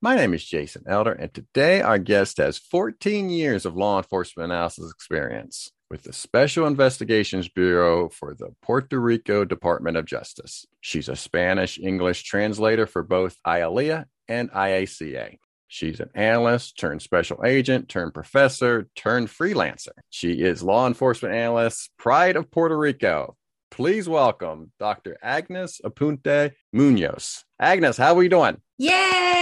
My name is Jason Elder, and today our guest has 14 years of law enforcement analysis experience with the Special Investigations Bureau for the Puerto Rico Department of Justice. She's a Spanish English translator for both IALEA and IACA. She's an analyst turned special agent turned professor turned freelancer. She is law enforcement analyst, pride of Puerto Rico. Please welcome Dr. Agnes Apunte Munoz. Agnes, how are we doing? Yay!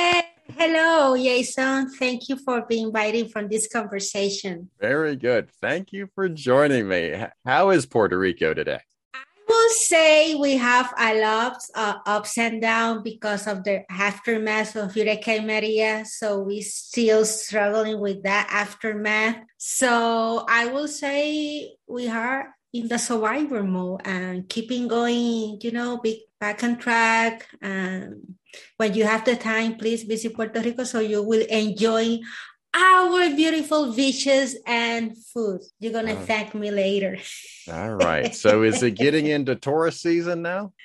Hello, Jason. Thank you for being invited for this conversation. Very good. Thank you for joining me. How is Puerto Rico today? I will say we have a lot of ups and downs because of the aftermath of Hurricane Maria. So we still struggling with that aftermath. So I will say we are in the survivor mode and keeping going, you know, be back on track. And when you have the time, please visit Puerto Rico so you will enjoy our beautiful beaches and food. You're gonna oh. thank me later. All right. So is it getting into tourist season now?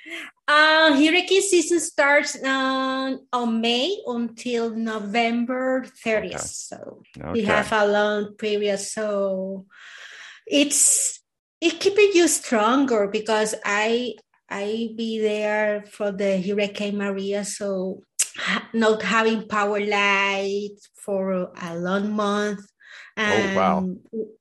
Uh, hurricane season starts uh, on May until November 30th. Okay. So okay. we have a long period. So it's it keeping you stronger because I I be there for the Hurricane Maria, so not having power light for a long month. And oh, wow.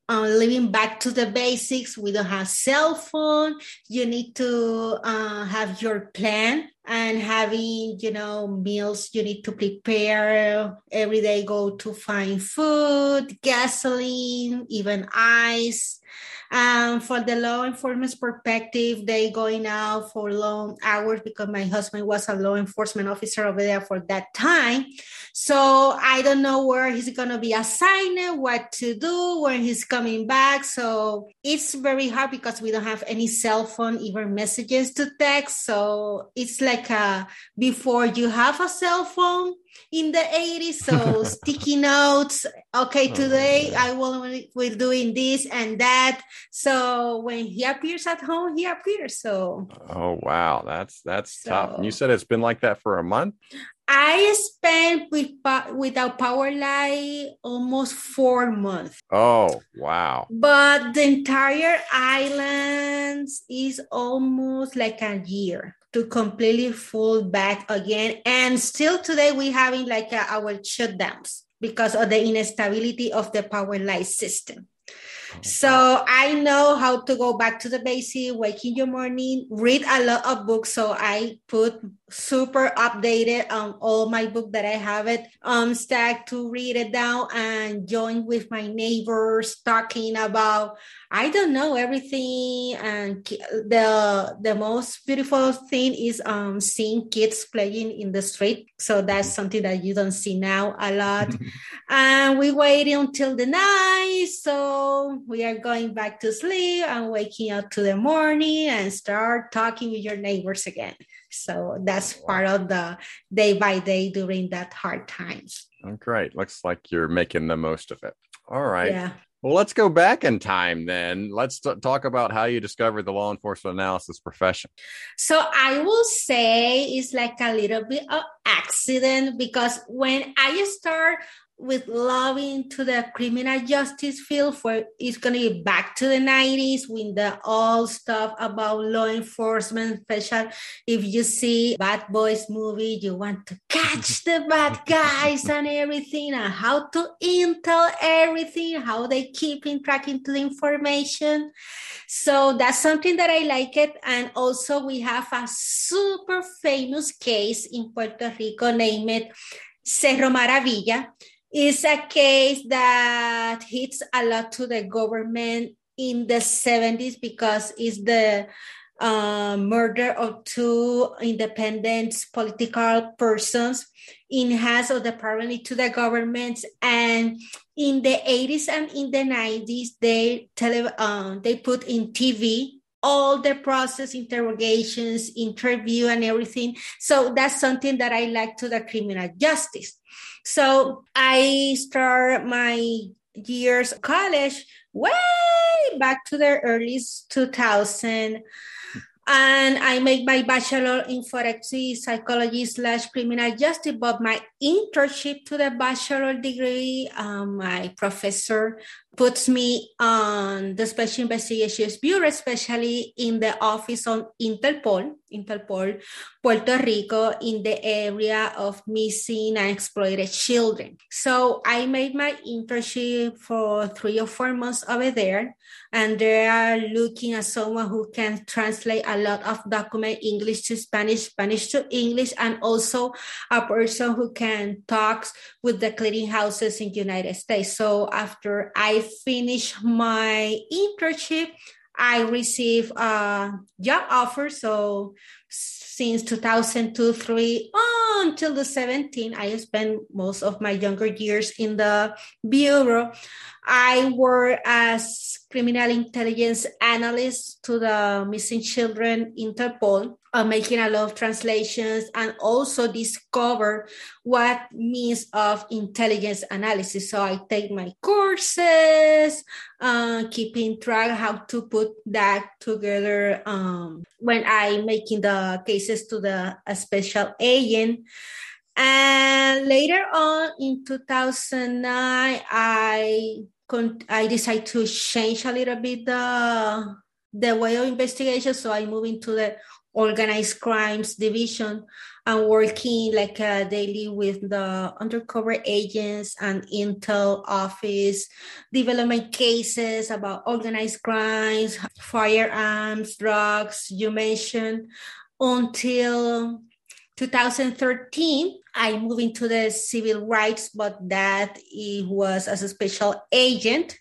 Uh, living back to the basics, we don't have cell phone. You need to uh, have your plan and having, you know, meals you need to prepare every day. Go to find food, gasoline, even ice um, for the law enforcement perspective, they going out for long hours because my husband was a law enforcement officer over there for that time. So I don't know where he's gonna be assigned, what to do, when he's coming back. So it's very hard because we don't have any cell phone, even messages to text. So it's like a, before you have a cell phone, in the 80s so sticky notes. Okay oh, today i will we're doing this and that. So when he appears at home he appears so. Oh wow. That's that's so, tough. And you said it's been like that for a month? I spent with without power light almost four months. Oh wow! But the entire island is almost like a year to completely fall back again. And still today we're having like uh, our shutdowns because of the instability of the power light system. Oh, so I know how to go back to the basic, waking your morning, read a lot of books. So I put super updated on all my book that I have it um stack to read it down and join with my neighbors talking about I don't know everything. And the the most beautiful thing is um seeing kids playing in the street. So that's something that you don't see now a lot. And we waited until the night. So we are going back to sleep and waking up to the morning and start talking with your neighbors again so that's oh, part of the day by day during that hard times. Oh, great. Looks like you're making the most of it. All right. Yeah. Well, let's go back in time then. Let's t- talk about how you discovered the law enforcement analysis profession. So, I will say it's like a little bit of accident because when I start with loving to the criminal justice field for it's going to be back to the 90s with the all stuff about law enforcement special if you see bad boys movie you want to catch the bad guys and everything and how to intel everything how they keep in tracking to the information. So that's something that i like it. And also we have a super famous case in puerto rico named Cerro Maravilla, is a case that hits a lot to the government in the 70s because it's the uh, murder of two independent political persons in hands of the parliament to the government and in the 80s and in the 90s they tele, uh, they put in tv all the process, interrogations, interview, and everything. So that's something that I like to the criminal justice. So I start my years college way back to the early 2000 and I make my bachelor in forensic psychology slash criminal justice. But my internship to the bachelor degree, um, my professor puts me on the Special Investigations Bureau, especially in the office on Interpol, Interpol, Puerto Rico, in the area of missing and exploited children. So I made my internship for three or four months over there, and they are looking at someone who can translate a lot of document English to Spanish, Spanish to English, and also a person who can talk with the clearinghouses in the United States. So after I finish my internship, I received a job offer. So since 2002, three until the 17, I spent most of my younger years in the bureau. I work as criminal intelligence analyst to the missing children Interpol, uh, making a lot of translations and also discover what means of intelligence analysis. So I take my courses, uh, keeping track how to put that together um, when I'm making the cases to the special agent. And later on in 2009, I I decided to change a little bit the the way of investigation. So I moved into the organized crimes division and working like uh, daily with the undercover agents and intel office development cases about organized crimes firearms drugs you mentioned. Until 2013 i moved into the civil rights but that it was as a special agent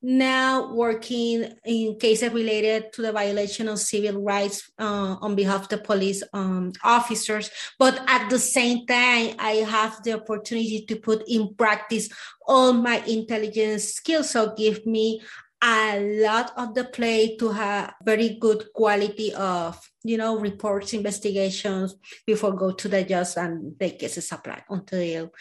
now working in cases related to the violation of civil rights uh, on behalf of the police um, officers. But at the same time, I have the opportunity to put in practice all my intelligence skills. So give me a lot of the play to have very good quality of you know reports investigations before go to the judge and the cases apply until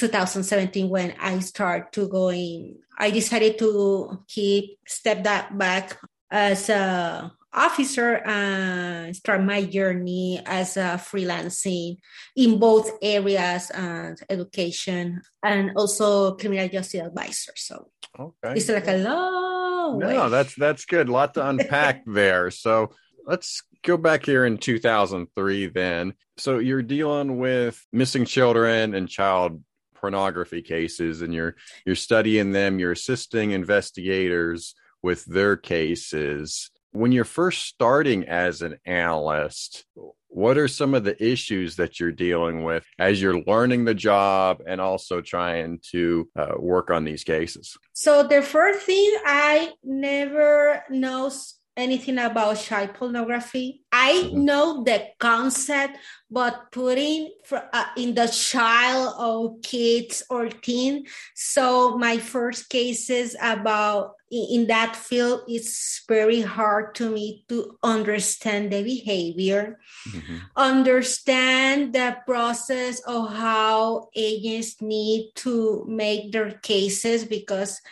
2017 when i start to going i decided to keep step that back as a officer and start my journey as a freelancing in both areas and education and also criminal justice advisor so okay. it's like a long no, that's that's good. A lot to unpack there. So let's go back here in 2003 then. So you're dealing with missing children and child pornography cases and you're you're studying them, you're assisting investigators with their cases. When you're first starting as an analyst, what are some of the issues that you're dealing with as you're learning the job and also trying to uh, work on these cases so the first thing i never knows anything about child pornography. I know the concept, but putting for, uh, in the child or kids or teen. So my first cases about in, in that field, it's very hard to me to understand the behavior, mm-hmm. understand the process of how agents need to make their cases because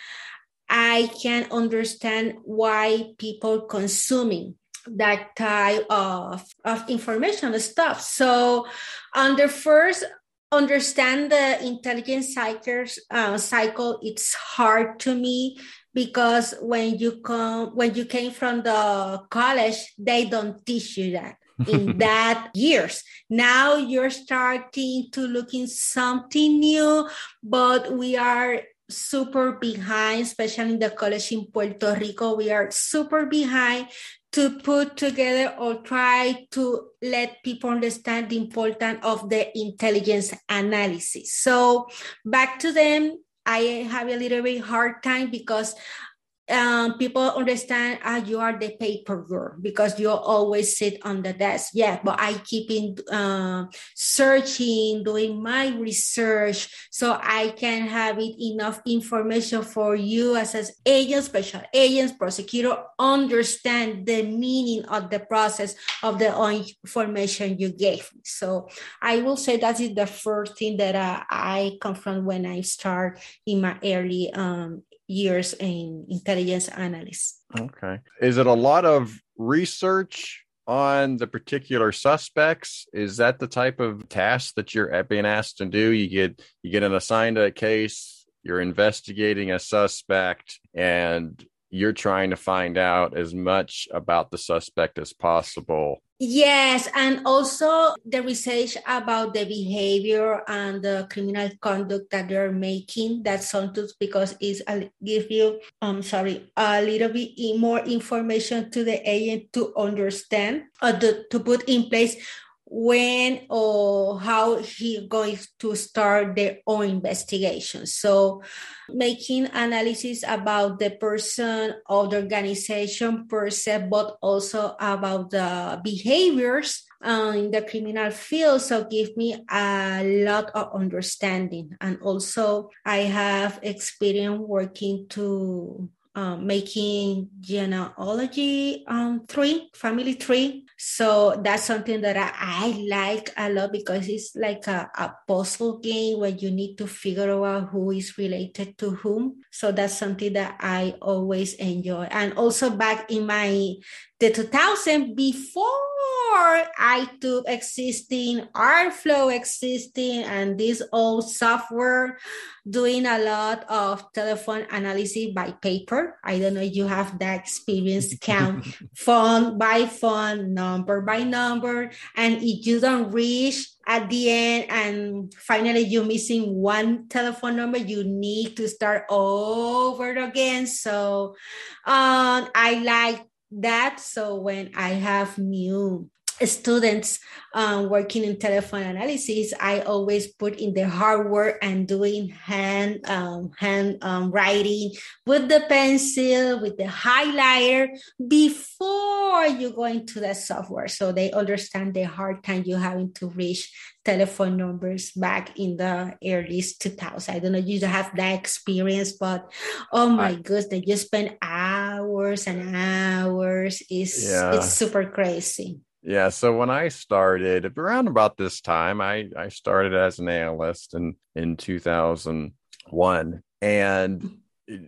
I can understand why people consuming that type of, of information stuff. So on the first understand the intelligence cycles uh, cycle it's hard to me because when you come when you came from the college they don't teach you that in that years now you're starting to look in something new but we are super behind, especially in the college in Puerto Rico. We are super behind to put together or try to let people understand the importance of the intelligence analysis. So back to them, I have a little bit hard time because um, people understand uh, you are the paper girl because you always sit on the desk. Yeah, but I keep in uh, searching, doing my research so I can have it enough information for you as an agent, special agents, prosecutor, understand the meaning of the process of the information you gave. So I will say that is the first thing that uh, I confront when I start in my early um, years in intelligence analysis. Okay. Is it a lot of research on the particular suspects? Is that the type of task that you're being asked to do? You get you get an assigned a case, you're investigating a suspect, and you're trying to find out as much about the suspect as possible. Yes, and also the research about the behavior and the criminal conduct that they're making. That's sometimes because it's a, you, um, sorry, a little bit more information to the agent to understand or to, to put in place when or how he going to start their own investigation. So making analysis about the person or the organization per se, but also about the behaviors uh, in the criminal field. So give me a lot of understanding. And also I have experience working to um, making genealogy um, tree, family tree. So that's something that I, I, like a lot because it's like a, a puzzle game where you need to figure out who is related to whom. So that's something that I always enjoy. And also back in my the 2000 before I took existing Artflow existing and this old software doing a lot of telephone analysis by paper. I don't know if you have that experience, count phone by phone, number by number. And if you don't reach at the end and finally you're missing one telephone number, you need to start over again. So um, I like that. So when I have new students um, working in telephone analysis, I always put in the hard work and doing hand um, hand um, writing with the pencil, with the highlighter before you go into the software, so they understand the hard time you having to reach telephone numbers back in the early 2000s. I don't know if you have that experience, but oh my I, goodness, you spend hours and hours. Is yeah. it's super crazy. Yeah. So when I started around about this time, I, I started as an analyst in, in 2001 and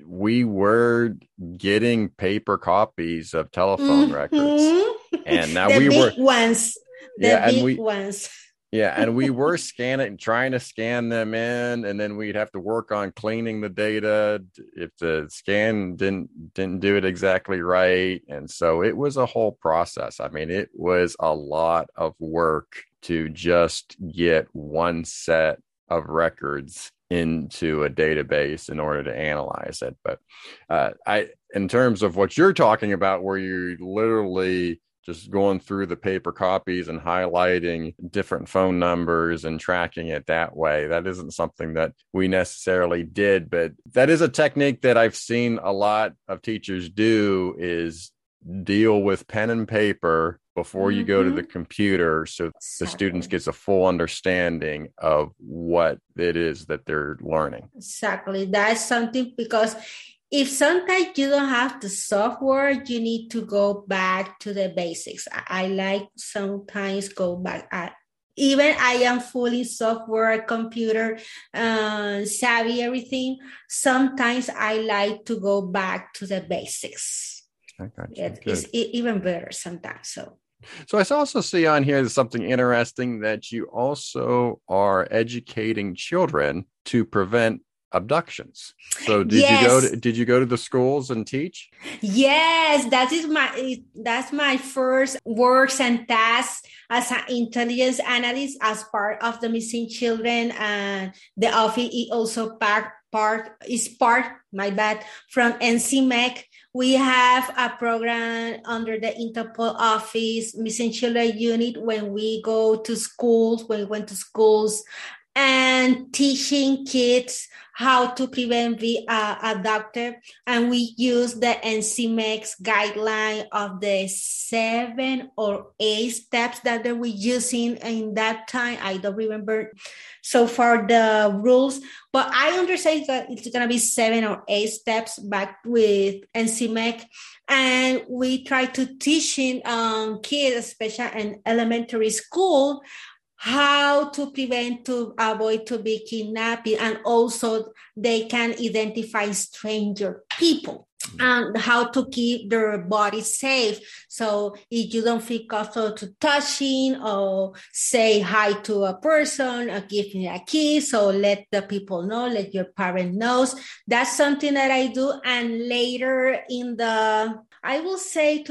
we were getting paper copies of telephone mm-hmm. records. And now we were ones, the yeah, big and we, ones. Yeah, and we were scanning, trying to scan them in, and then we'd have to work on cleaning the data if the scan didn't didn't do it exactly right, and so it was a whole process. I mean, it was a lot of work to just get one set of records into a database in order to analyze it. But uh, I, in terms of what you're talking about, where you literally just going through the paper copies and highlighting different phone numbers and tracking it that way. That isn't something that we necessarily did, but that is a technique that I've seen a lot of teachers do is deal with pen and paper before mm-hmm. you go to the mm-hmm. computer so the students gets a full understanding of what it is that they're learning exactly that's something because if sometimes you don't have the software, you need to go back to the basics. I, I like sometimes go back. I, even I am fully software, computer uh, savvy, everything. Sometimes I like to go back to the basics. It, it's even better sometimes. So. So I also see on here something interesting that you also are educating children to prevent abductions. So did yes. you go to did you go to the schools and teach? Yes, that is my that's my first works and tasks as an intelligence analyst as part of the missing children and the office is also part part is part my bad from NCMEC. We have a program under the Interpol office, missing children unit, when we go to schools, when we went to schools and teaching kids how to prevent the uh, adopted. And we use the NCMEC guideline of the seven or eight steps that they were using in that time. I don't remember so far the rules, but I understand that it's going to be seven or eight steps back with NCMEC. And we try to teaching um, kids, especially in elementary school, how to prevent to avoid to be kidnapped and also they can identify stranger people mm-hmm. and how to keep their body safe. So if you don't feel comfortable to touching or say hi to a person or give me a kiss so let the people know let your parent knows that's something that i do. And later in the i will say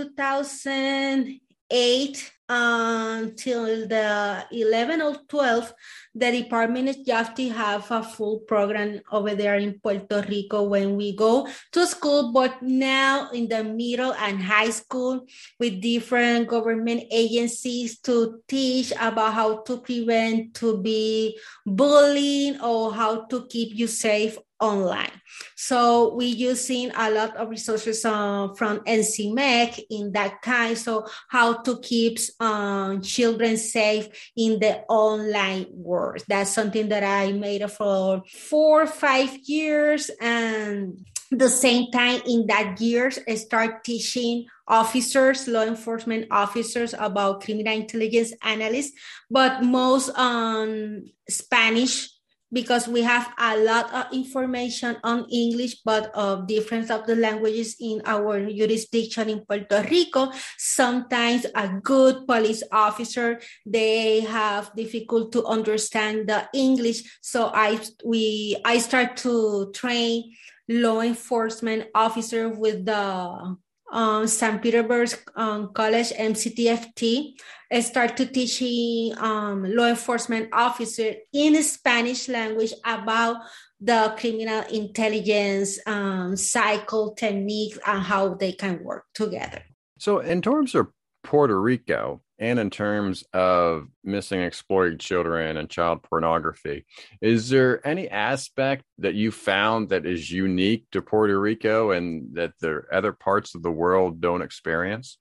2008 until um, the 11 or 12, the Department of Justice have a full program over there in Puerto Rico when we go to school, but now in the middle and high school with different government agencies to teach about how to prevent to be bullying or how to keep you safe online. So we using a lot of resources uh, from NCMEC in that kind. So how to keep um, children safe in the online world. That's something that I made for four or five years. And the same time in that years, I start teaching officers, law enforcement officers about criminal intelligence analysts, but most on um, Spanish because we have a lot of information on English, but of difference of the languages in our jurisdiction in Puerto Rico. Sometimes a good police officer, they have difficult to understand the English. So I, we, I start to train law enforcement officer with the um, St. Petersburg um, College MCTFT start to teaching um, law enforcement officer in Spanish language about the criminal intelligence um, cycle techniques and how they can work together. So, in terms of Puerto Rico, and in terms of missing exploited children and child pornography, is there any aspect that you found that is unique to Puerto Rico and that the other parts of the world don't experience?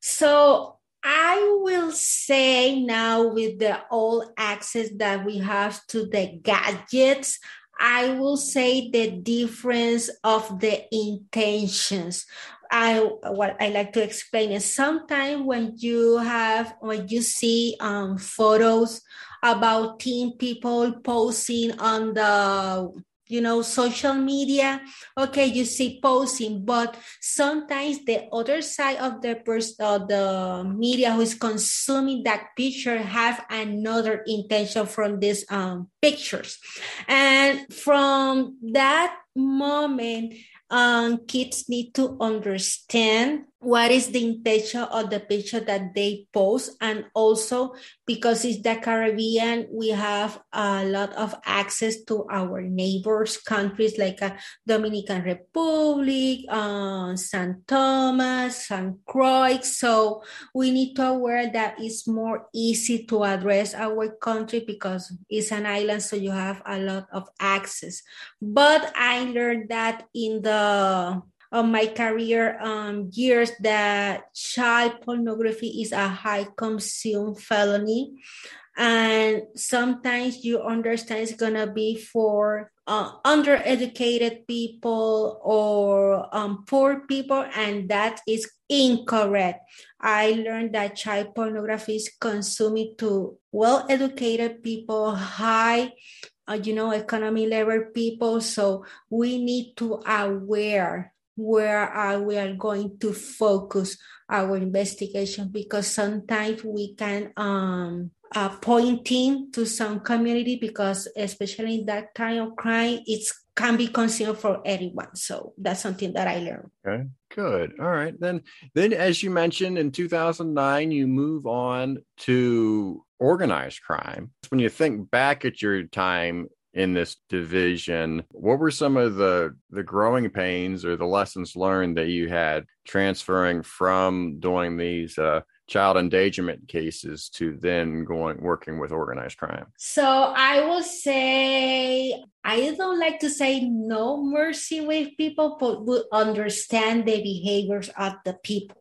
So I will say now with the all access that we have to the gadgets, I will say the difference of the intentions. I what I like to explain is sometimes when you have when you see um, photos about teen people posing on the you know social media okay you see posting but sometimes the other side of the person uh, the media who is consuming that picture have another intention from these um, pictures. And from that moment um, kids need to understand what is the intention of the picture that they post and also because it's the caribbean we have a lot of access to our neighbors countries like uh, dominican republic uh, st thomas st croix. So we need to aware that it's more easy to address our country because it's an island so you have a lot of access. But i learned that in the of my career um, years that child pornography is a high consumed felony. And sometimes you understand it's gonna be for uh, undereducated people or um, poor people and that is incorrect. I learned that child pornography is consumed to well-educated people high uh, you know economy level people. So we need to aware where are we are going to focus our investigation? Because sometimes we can um, uh, pointing to some community because especially in that kind of crime it can be concealed for anyone so that's something that i learned. Okay good. All right then then as you mentioned in 2009 you move on to organized crime. When you think back at your time in this division. What were some of the the growing pains or the lessons learned that you had transferring from doing these uh, child endangerment cases to then going working with organized crime? So I will say I don't like to say no mercy with people, but will understand the behaviors of the people.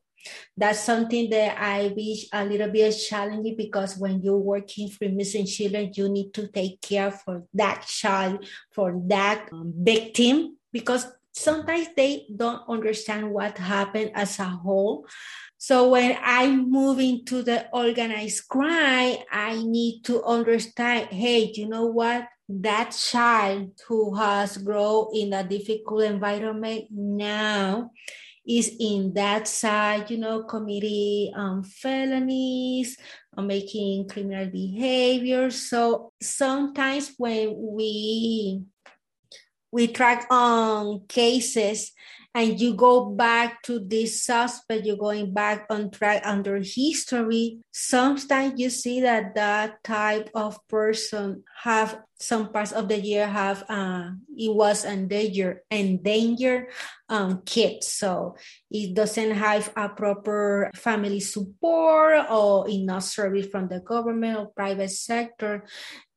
That's something that I wish a little bit challenging because when you're working for missing children, you need to take care for that child, for that um, victim, because sometimes they don't understand what happened as a whole. So when I move into the organized crime, I need to understand, hey, you know what? That child who has grown in a difficult environment now is in that side, you know, committing um, felonies, or making criminal behavior. So sometimes when we we track on cases and you go back to this suspect, you're going back on track under history. Sometimes you see that that type of person have some parts of the year have uh, it was endangered endangered um, kids. So it doesn't have a proper family support or enough service from the government or private sector.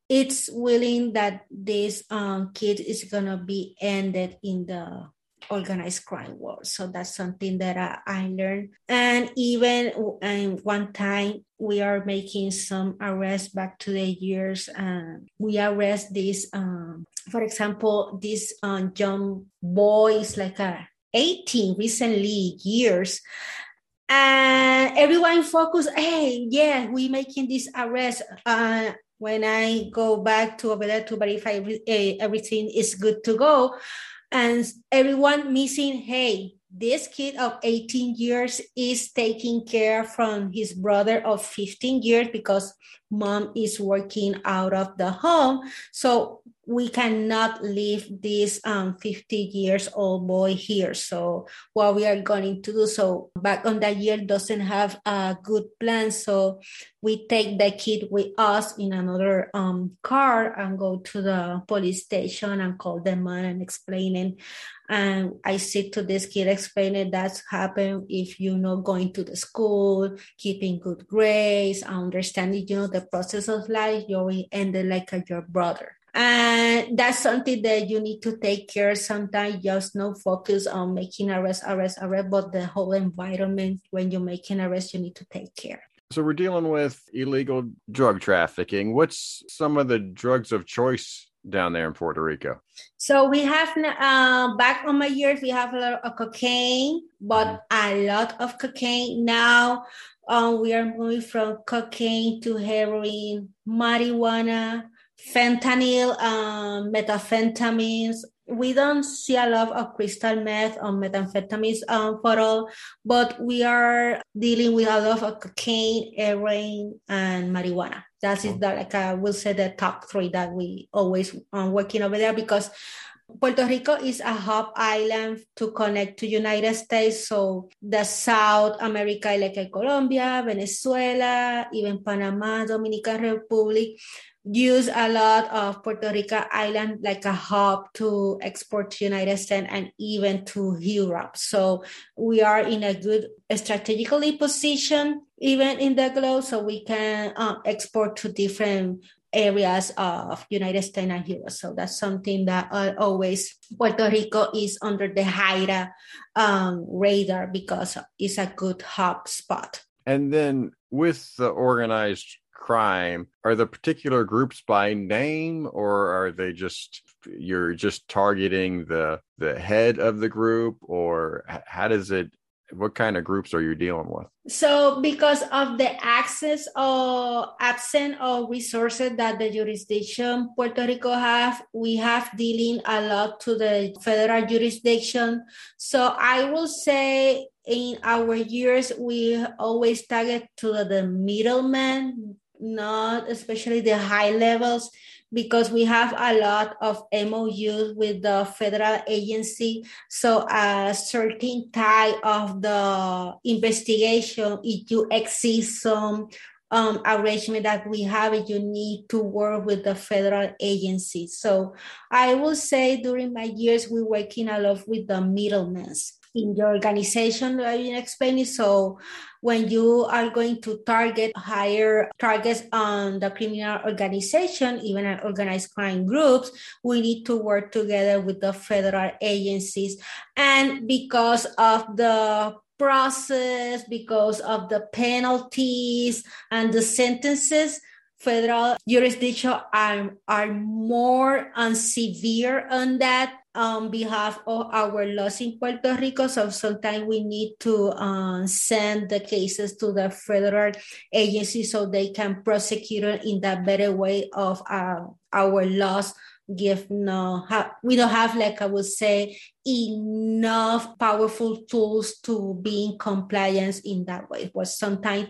It's willing that this um, kid is gonna be ended in the organized crime world. So that's something that I, I learned. And even and one time we are making some arrests back to the years. and we arrest this, um, for example, this um, young boy is like a 18 recently years and everyone focus hey yeah we making this arrest uh, when i go back to over there to verify uh, everything is good to go and everyone missing hey this kid of 18 years is taking care from his brother of 15 years because mom is working out of the home so we cannot leave this um, 50 years old boy here. So what we are going to do, so back on that year doesn't have a good plan. So we take the kid with us in another um, car and go to the police station and call them and explaining. And I sit to this kid explaining that's happened if you're not going to the school, keeping good grades, understanding, you know, the process of life, you ended like a, your brother. And that's something that you need to take care sometimes just no focus on making arrest arrest arrest but the whole environment when you're making arrest you need to take care. So we're dealing with illegal drug trafficking. What's some of the drugs of choice down there in Puerto Rico? So we have uh, back on my years, we have a lot of cocaine, but mm-hmm. a lot of cocaine. Now um, we are moving from cocaine to heroin, marijuana, fentanyl, um, methamphetamines. We don't see a lot of crystal meth or methamphetamines um, for all, but we are dealing with a lot of cocaine, heroin, and marijuana. That is the, like I will say the top three that we always um, working over there because Puerto Rico is a hub island to connect to United States. So the South America, like Colombia, Venezuela, even Panama, Dominican Republic, use a lot of Puerto Rico island like a hub to export to United States and even to Europe. So we are in a good strategically position even in the globe, so we can uh, export to different areas of United States and Europe. So that's something that uh, always Puerto Rico is under the HIDTA um, radar because it's a good hub spot. And then with the organized crime are the particular groups by name or are they just you're just targeting the the head of the group or how does it what kind of groups are you dealing with? So because of the access or absence of resources that the jurisdiction puerto rico have we have dealing a lot to the federal jurisdiction. So i will say in our years we always target to the middleman not especially the high levels, because we have a lot of MOUs with the federal agency. So a certain type of the investigation, if you exceed some um, arrangement that we have, you need to work with the federal agency. So I will say during my years, we're working a lot with the middlemen in your organization that you explaining. So when you are going to target higher targets on the criminal organization, even an organized crime groups, we need to work together with the federal agencies. And because of the process, because of the penalties and the sentences, federal jurisdiction are, are more and severe on that on behalf of our laws in Puerto Rico. So sometimes we need to uh, send the cases to the federal agency so they can prosecute it in that better way of uh, our laws give no we don't have like i would say enough powerful tools to be in compliance in that way but sometimes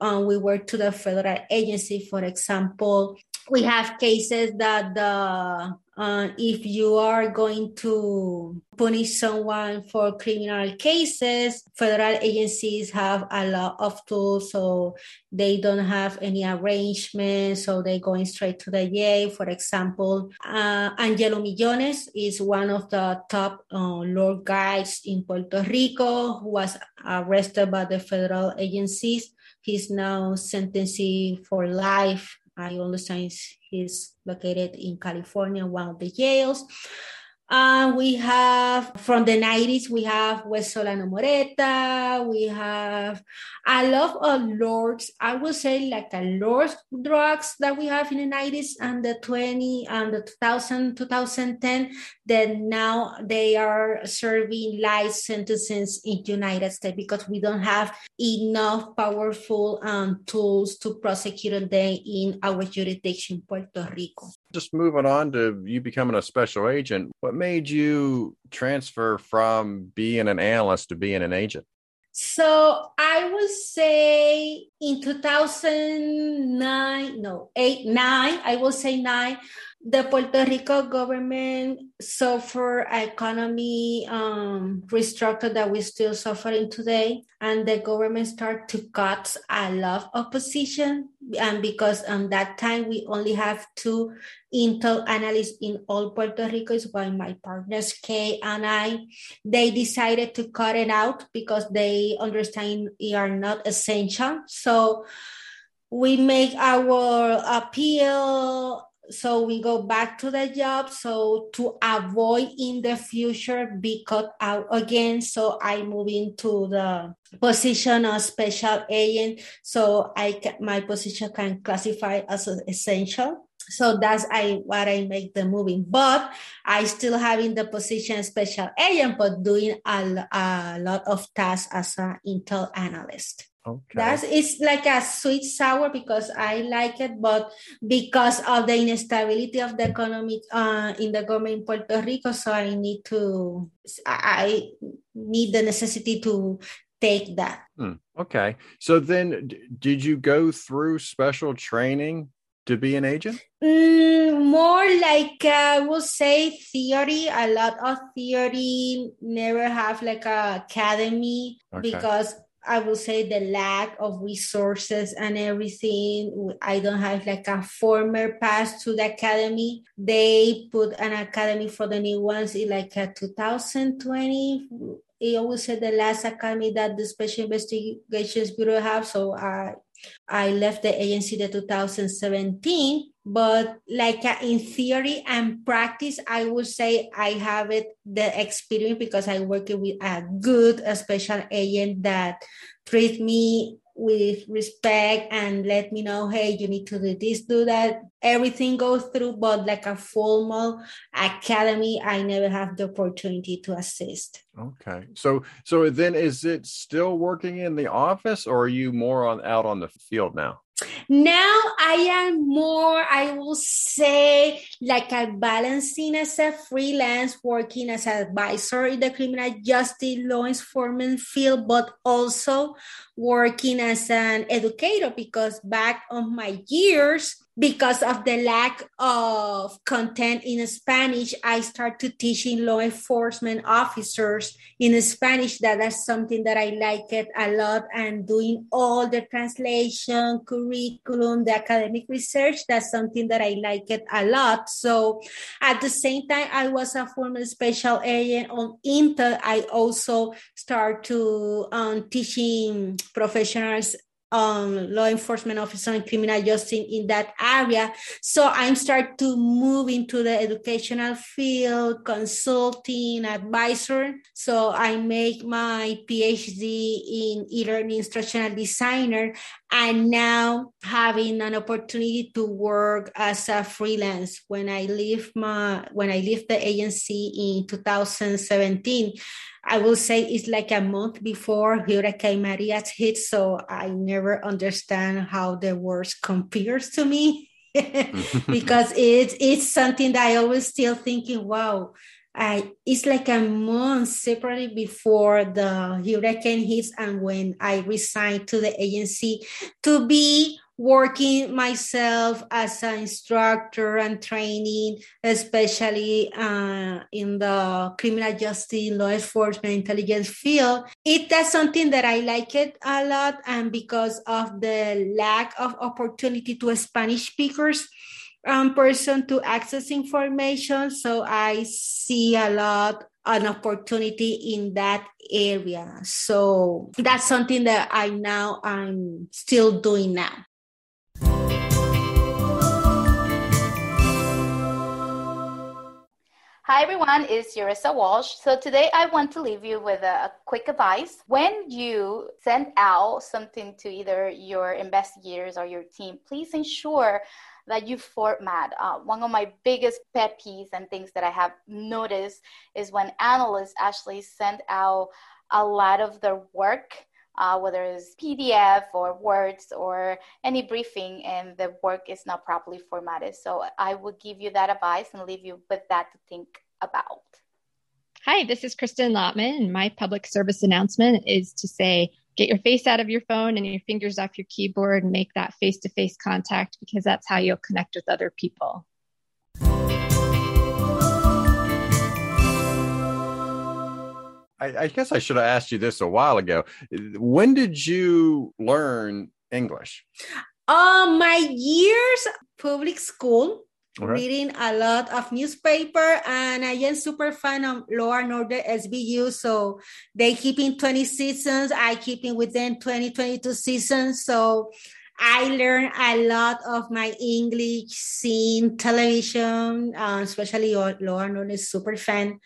um, we work to the federal agency for example we have cases that the uh, if you are going to punish someone for criminal cases, federal agencies have a lot of tools, so they don't have any arrangements, so they're going straight to the jail. For example, uh, Angelo Millones is one of the top uh, law guides in Puerto Rico who was arrested by the federal agencies. He's now sentenced for life I understand he's located in California, one of the jails. Uh, we have from the 90s, we have West Solano Moreta, we have a lot of lords, I would say like a lord drugs that we have in the 90s and the 20 and the 2000, 2010, that now they are serving life sentences in United States because we don't have enough powerful um, tools to prosecute them in our jurisdiction, Puerto Rico. Just moving on to you becoming a special agent, what made you transfer from being an analyst to being an agent? So I would say in 2009, no, eight, nine, I will say nine, the Puerto Rico government suffer economy um, restructure that we're still suffering today, and the government start to cut a lot of position. And because on that time we only have two Intel analysts in all Puerto Rico, is why my partners Kay and I, they decided to cut it out because they understand we are not essential. So we make our appeal so we go back to the job so to avoid in the future be cut out again so i move into the position of special agent so i can, my position can classify as essential so that's I what I make the moving. But I still having the position special agent, but doing a, a lot of tasks as an Intel analyst. Okay. That's it's like a sweet sour because I like it, but because of the instability of the economy uh, in the government in Puerto Rico, so I need to I need the necessity to take that. Hmm. Okay. So then, did you go through special training to be an agent? Mm, more like uh, I would say theory. A lot of theory. Never have like a academy okay. because I would say the lack of resources and everything. I don't have like a former pass to the academy. They put an academy for the new ones in like a 2020. I always say the last academy that the Special Investigations Bureau have. So I I left the agency the 2017, but like uh, in theory and practice, I would say I have it the experience because I work with a good a special agent that treat me with respect and let me know, hey, you need to do this, do that. Everything goes through, but like a formal academy, I never have the opportunity to assist. Okay. So so then is it still working in the office or are you more on out on the field now? Now I am more, I will say, like a balancing as a freelance, working as an advisor in the criminal justice law enforcement field, but also working as an educator because back on my years, because of the lack of content in Spanish, I started teaching law enforcement officers in Spanish. That is something that I like it a lot and doing all the translation, curriculum, the academic research. That's something that I like it a lot. So at the same time, I was a former special agent on Intel. I also start to um, teaching professionals um, law enforcement officer and criminal justice in that area. So I'm start to move into the educational field, consulting, advisor. So I make my PhD in e-learning instructional designer and now having an opportunity to work as a freelance. When I leave my when I leave the agency in 2017 I will say it's like a month before Hurricane Maria hit, so I never understand how the words compares to me. Because it's it's something that I always still thinking, wow, I it's like a month separately before the hurricane hits and when I resigned to the agency to be working myself as an instructor and training, especially uh, in the criminal justice, law enforcement, intelligence field. It that's something that I like it a lot, and because of the lack of opportunity to Spanish speakers. Um, person to access information, so I see a lot an opportunity in that area. So that's something that I now I'm still doing now. Hi everyone, it's Yurissa Walsh. So today I want to leave you with a, quick advice. When you send out something to either your investigators or your team, please ensure that you format. Uh, one of my biggest pet peeves and things that I have noticed is when analysts actually send out a lot of their work uh, whether it's PDF or words or any briefing, and the work is not properly formatted. So I would give you that advice and leave you with that to think about. Hi, this is Kristen Lotman, and my public service announcement is to say get your face out of your phone and your fingers off your keyboard and make that face to face contact because that's how you'll connect with other people. I, I, guess I should have asked you this a while ago. When did you learn English? Um, my years public school. Okay. Reading a lot of newspaper, and I am super fan of Law and Order SVU. So they keep in 20 seasons. I keep in within 20, 22 seasons. So I learned a lot of my English seeing television, uh, especially Law and Order is super fan,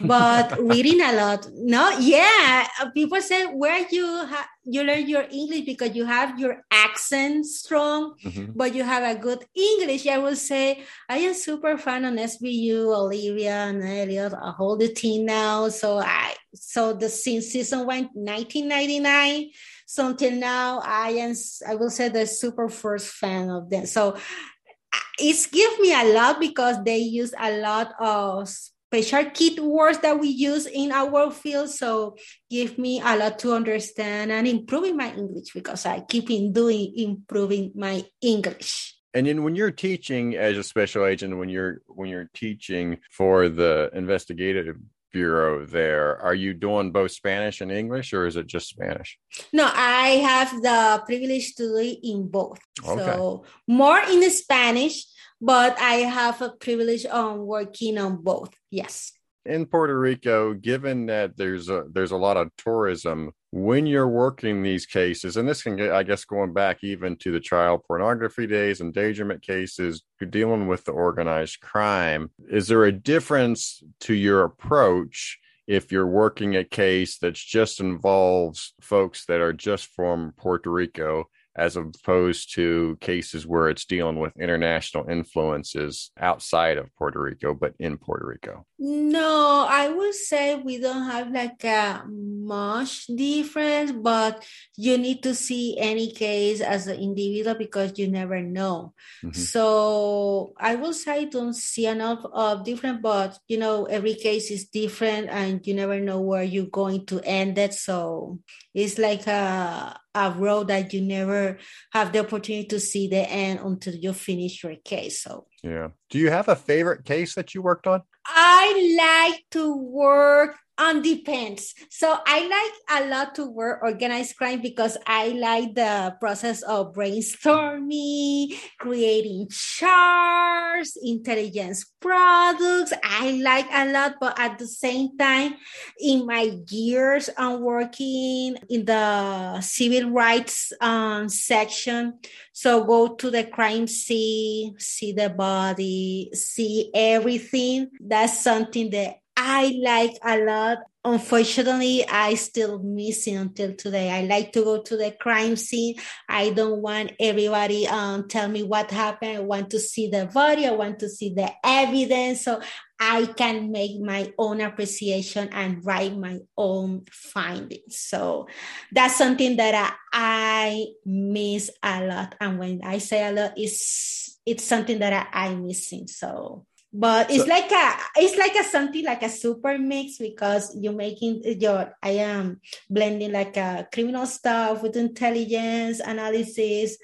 but reading a lot. No, yeah, people say where you ha- you learn your English because you have your accent strong, mm-hmm. but you have a good English. I will say I am super fan on SVU, Olivia and Elliot, a whole the team now. So I so the since season one, 1999 so until now, I am, I will say, the super first fan of them. So uh, it's give me a lot because they use a lot of special key words that we use in our field. So give me a lot to understand and improving my English because I keep in doing improving my English. And then when you're teaching as a special agent, when you're when you're teaching for the investigative bureau there. Are you doing both spanish and english or is it just spanish? No i have the privilege to do it in both. Okay. so more in the spanish but i have a privilege on working on both yes. In Puerto Rico, given that there's a there's a lot of tourism when you're working these cases, and this can get, I guess, going back even to the child pornography days, endangerment cases, you're dealing with the organized crime. Is there a difference to your approach if you're working a case that just involves folks that are just from Puerto Rico as opposed to cases where it's dealing with international influences outside of Puerto Rico, but in Puerto Rico? No, I would say we don't have like a much difference, but you need to see any case as an individual because you never know. Mm-hmm. So I will say I don't see enough of different, but you know, every case is different and you never know where you're going to end it. So it's like a a road that you never have the opportunity to see the end until you finish your case. So yeah. Do you have a favorite case that you worked on? I like to work on depends. So I like a lot to work organized crime because I like the process of brainstorming, creating charts, intelligence products. I like a lot, but at the same time, in my years I'm working in the civil rights um, section. So go to the crime scene, see the body, see everything. That's something that I like a lot. Unfortunately, I still missing until today. I like to go to the crime scene. I don't want everybody um tell me what happened. I want to see the body. I want to see the evidence so I can make my own appreciation and write my own findings. So that's something that I, I miss a lot. And when I say a lot, it's it's something that I, I'm missing. So but it's so, like a it's like a something like a super mix because you're making your i am blending like a criminal stuff with intelligence analysis.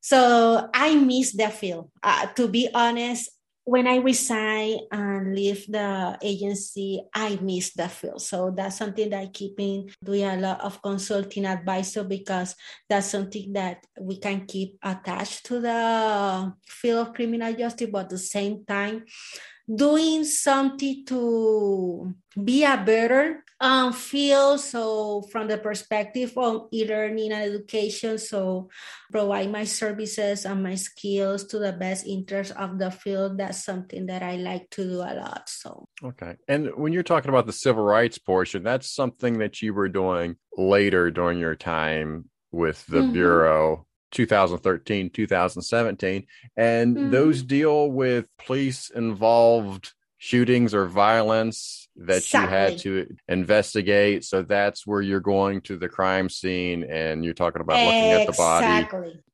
So i miss that field uh, to be honest when I resign and leave the agency, I miss the field. So that's something that I keep in doing a lot of consulting advisor because that's something that we can keep attached to the field of criminal justice, but at the same time, doing something to be a better um, field. So, from the perspective of e-learning and education, so provide my services and my skills to the best interest of the field. That's something that I like to do a lot. So, okay. And when you're talking about the civil rights portion, that's something that you were doing later during your time with the mm-hmm. Bureau 2013, 2017. And mm-hmm. those deal with police involved shootings or violence that exactly. you had to investigate. So that's where you're going to the crime scene and you're talking about looking at the body.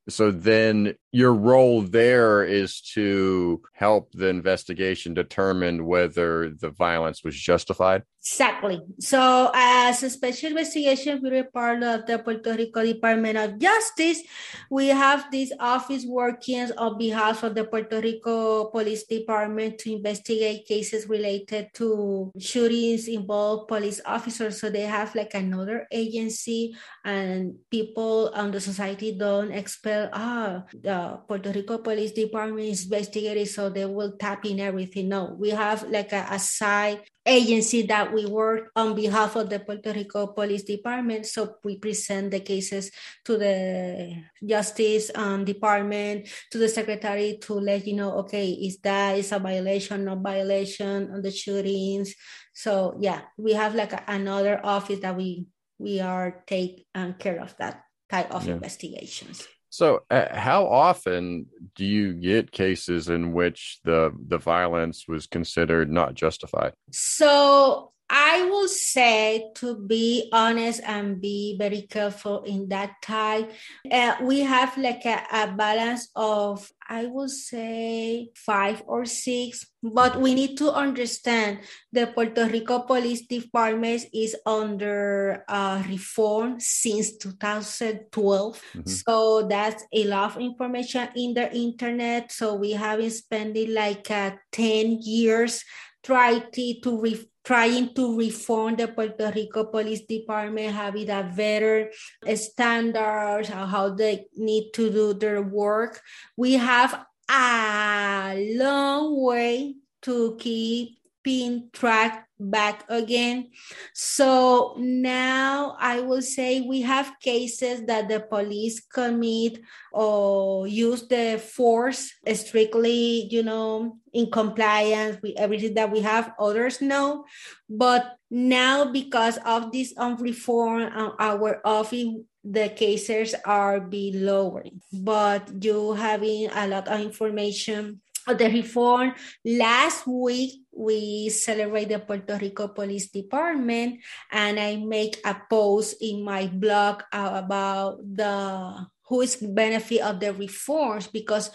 So then your role there is to help the investigation determine whether the violence was justified. Exactly. So, as a special investigation bureau part of the Puerto Rico Department of Justice, we have this office working on behalf of the Puerto Rico Police Department to investigate cases related to shootings involve police officers. So they have like another agency, and people on the society don't expel ah the Puerto Rico Police Department is investigating, so they will tap in everything. No, we have like a, a side agency that we work on behalf of the Puerto Rico Police Department. So we present the cases to the Justice um, Department, to the Secretary to let you know, okay, is that is a violation, no violation on the shootings. So yeah, we have like a, another office that we we are take um, care of that type of yeah. investigations. So, uh, how often do you get cases in which the the violence was considered not justified? So, I will say to be honest and be very careful in that time. Uh, we have like a, a balance of, I would say, five or six, but we need to understand the Puerto Rico Police Department is under uh, reform since 2012. Mm-hmm. So that's a lot of information in the internet. So we have been spending like uh, 10 years trying to, re- trying to reform the Puerto Rico Police Department, having a better standards, on how they need to do their work. We have a long way to keep being tracked back again. So now I will say we have cases that the police commit or use the force strictly, you know, in compliance with everything that we have. Others know, but now because of this on reform, uh, our office the cases are be lowering, but you having a lot of information the reform. Last week, we celebrate the Puerto Rico Police Department, and I make a post in my blog about the who is benefit of the reforms because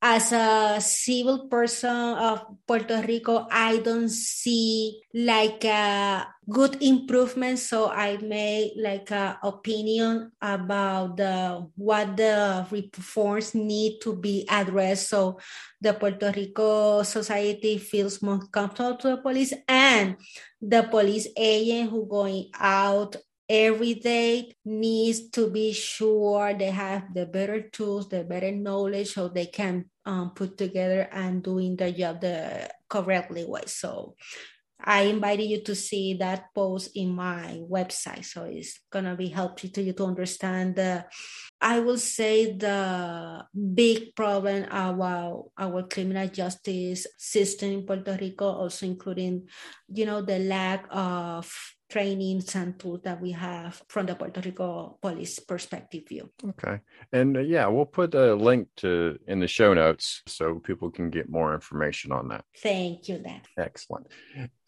as a civil person of Puerto Rico, I don't see like a good improvement. So I made like a opinion about the what the reforms need to be addressed. So the Puerto Rico society feels more comfortable to the police and the police agent who going out every day needs to be sure they have the better tools, the better knowledge, so they can um, put together and doing the job the correctly way. So I invited you to see that post in my website. So it's gonna be helpful to you to understand the I will say the big problem about our criminal justice system in Puerto Rico, also including, you know, the lack of trainings and tools that we have from the Puerto Rico police perspective view. Okay. And uh, yeah, we'll put a link to in the show notes so people can get more information on that. Thank you, Dan. Excellent.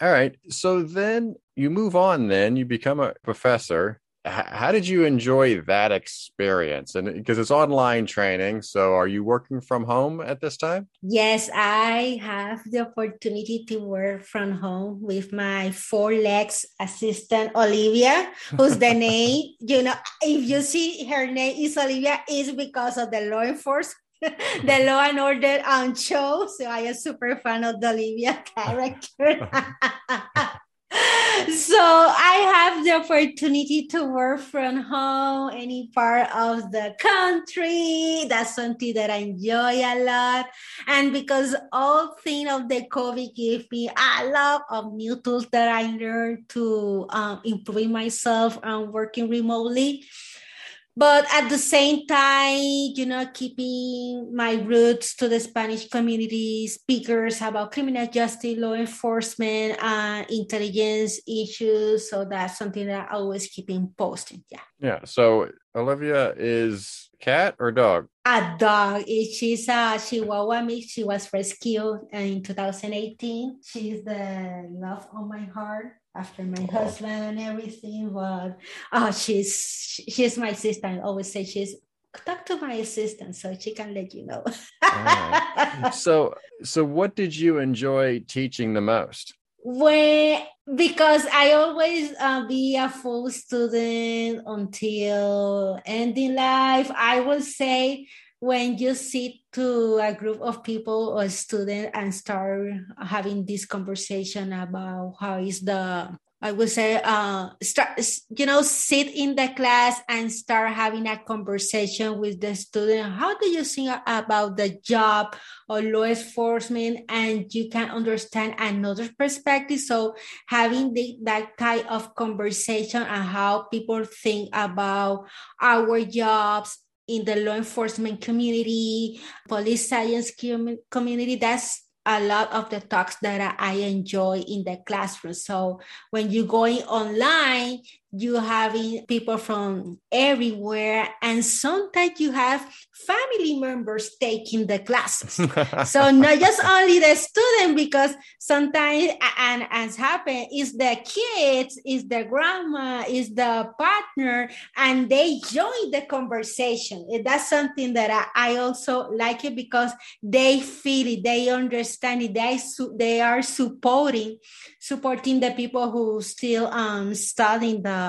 All right. So then you move on then you become a professor how did you enjoy that experience? And because it's online training so are you working from home at this time? Yes i have the opportunity to work from home with my four legs assistant olivia who's the name you know if you see her name is olivia is because of the law enforcement the law and order on show so i am super fan of the olivia character so I have the opportunity to work from home, any part of the country. That's something that I enjoy a lot. And because all thing of the COVID gave me a lot of new tools that I learned to um, improve myself and working remotely but at the same time you know keeping my roots to the spanish community speakers about criminal justice law enforcement and intelligence issues. So that's something that i always keep in posting. Yeah. Yeah. So olivia is cat or dog? A dog. She's a chihuahua mix. She was rescued in 2018 she's the love of my heart after my oh. husband and everything. But oh, she's she's my sister. I always say she's talk to my assistant so she can let you know. So so what did you enjoy teaching the most? When because I always uh, be a full student until ending life. I will say when you sit to a group of people or students and start having this conversation about how is the I would say, uh, start, you know, sit in the class and start having a conversation with the student. How do you think about the job or law enforcement? And you can understand another perspective. So having the, that type of conversation and how people think about our jobs in the law enforcement community, police science community, that's a lot of the talks that I enjoy in the classroom. So when you're going online, you having people from everywhere and sometimes you have family members taking the classes. So not just only the student because sometimes and as happen is the kids is the grandma is the partner and they join the conversation. That's something that i, I also like it because they feel it they understand it they, they are supporting supporting the people who still um studying the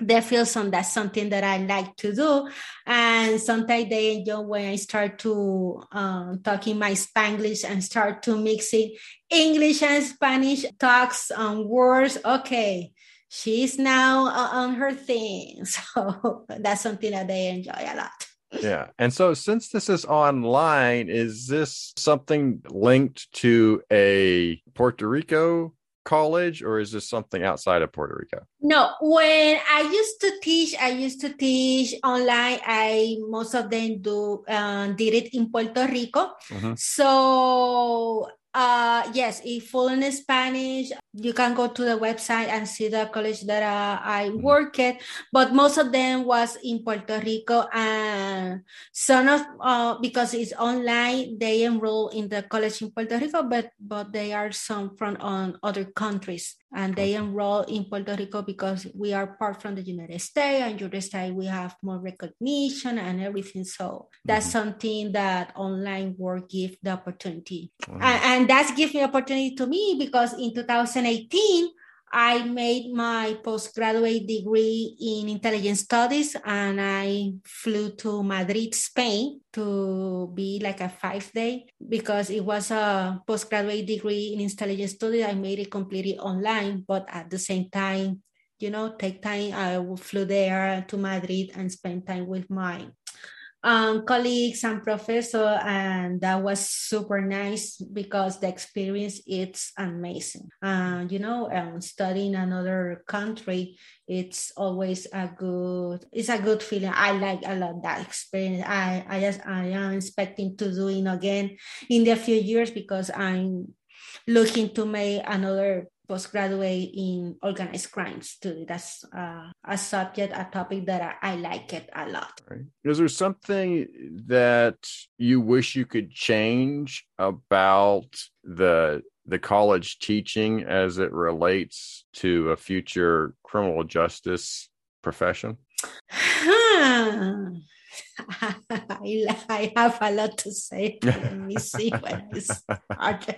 they feel some that's something that I like to do, and sometimes they enjoy when I start to um, talking my Spanglish and start to mix mixing English and Spanish talks and words. Okay, she's now on her thing, so that's something that they enjoy a lot. yeah. And so since this is online, is this something linked to a Puerto Rico college or is this something outside of Puerto Rico? No, when I used to teach, I used to teach online. I most of them do um, did it in Puerto Rico. Mm-hmm. So Uh, yes, if full in Spanish, you can go to the website and see the college that uh, I mm-hmm. work at. But most of them was in Puerto Rico, and some of uh, because it's online, they enroll in the college in Puerto Rico, but but they are some from on other countries, and they enroll in Puerto Rico because we are part from the United States, and United States we have more recognition and everything. So that's mm-hmm. something that online work give the opportunity, and, and and that's gives me opportunity to me because in 2018 I made my postgraduate degree in intelligence studies and I flew to Madrid, Spain to be like a five day because it was a postgraduate degree in intelligence studies. I made it completely online, but at the same time, you know, take time. I flew there to Madrid and spend time with my um, colleagues and professor, and that was super nice because the experience it's amazing. Uh, you know, um, studying another country, it's always a good. It's a good feeling. I like a lot that experience. I I just I am expecting to do it again in the few years because I'm looking to make another postgraduate in organized crimes too. That's uh, a subject, a topic that I, I like it a lot. Right. Is there something that you wish you could change about the the college teaching as it relates to a future criminal justice profession? I, have a lot to say. Let me see when I start.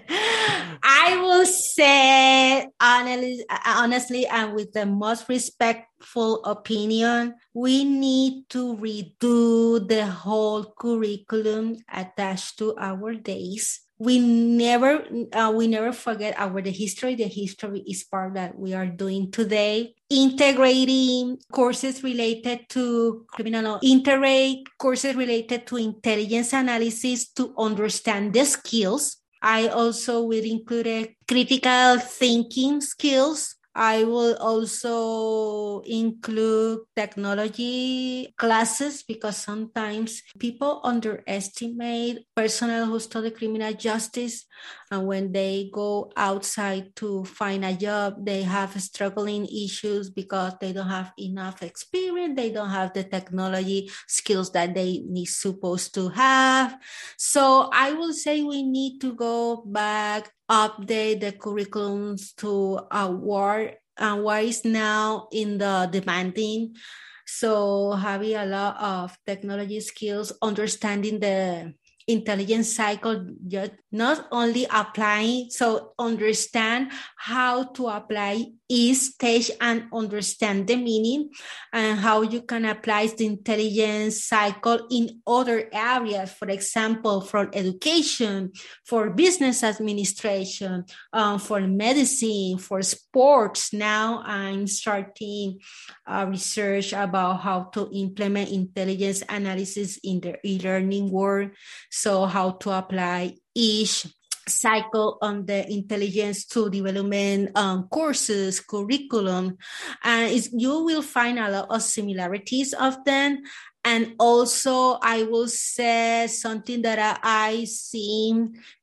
I will say honestly, honestly, and with the most respectful opinion, we need to redo the whole curriculum attached to our days we never uh, we never forget our the history the history is part that we are doing today integrating courses related to criminal law integrate courses related to intelligence analysis to understand the skills. I also will include critical thinking skills I will also include technology classes because sometimes people underestimate personnel who study criminal justice. And when they go outside to find a job they have struggling issues because they don't have enough experience. They don't have the technology skills that they need supposed to have. So i will say we need to go back update the curriculums to uh, what uh, what is now in the demanding. So having a lot of technology skills understanding the intelligence cycle just not only applying so understand how to apply each stage and understand the meaning and how you can apply the intelligence cycle in other areas for example for education for business administration um, for medicine for sports. Now i'm starting uh, research about how to implement intelligence analysis in the e-learning world so how to apply each cycle on the intelligence to development um, courses curriculum. And you will find a lot of similarities of them. And also i will say something that i see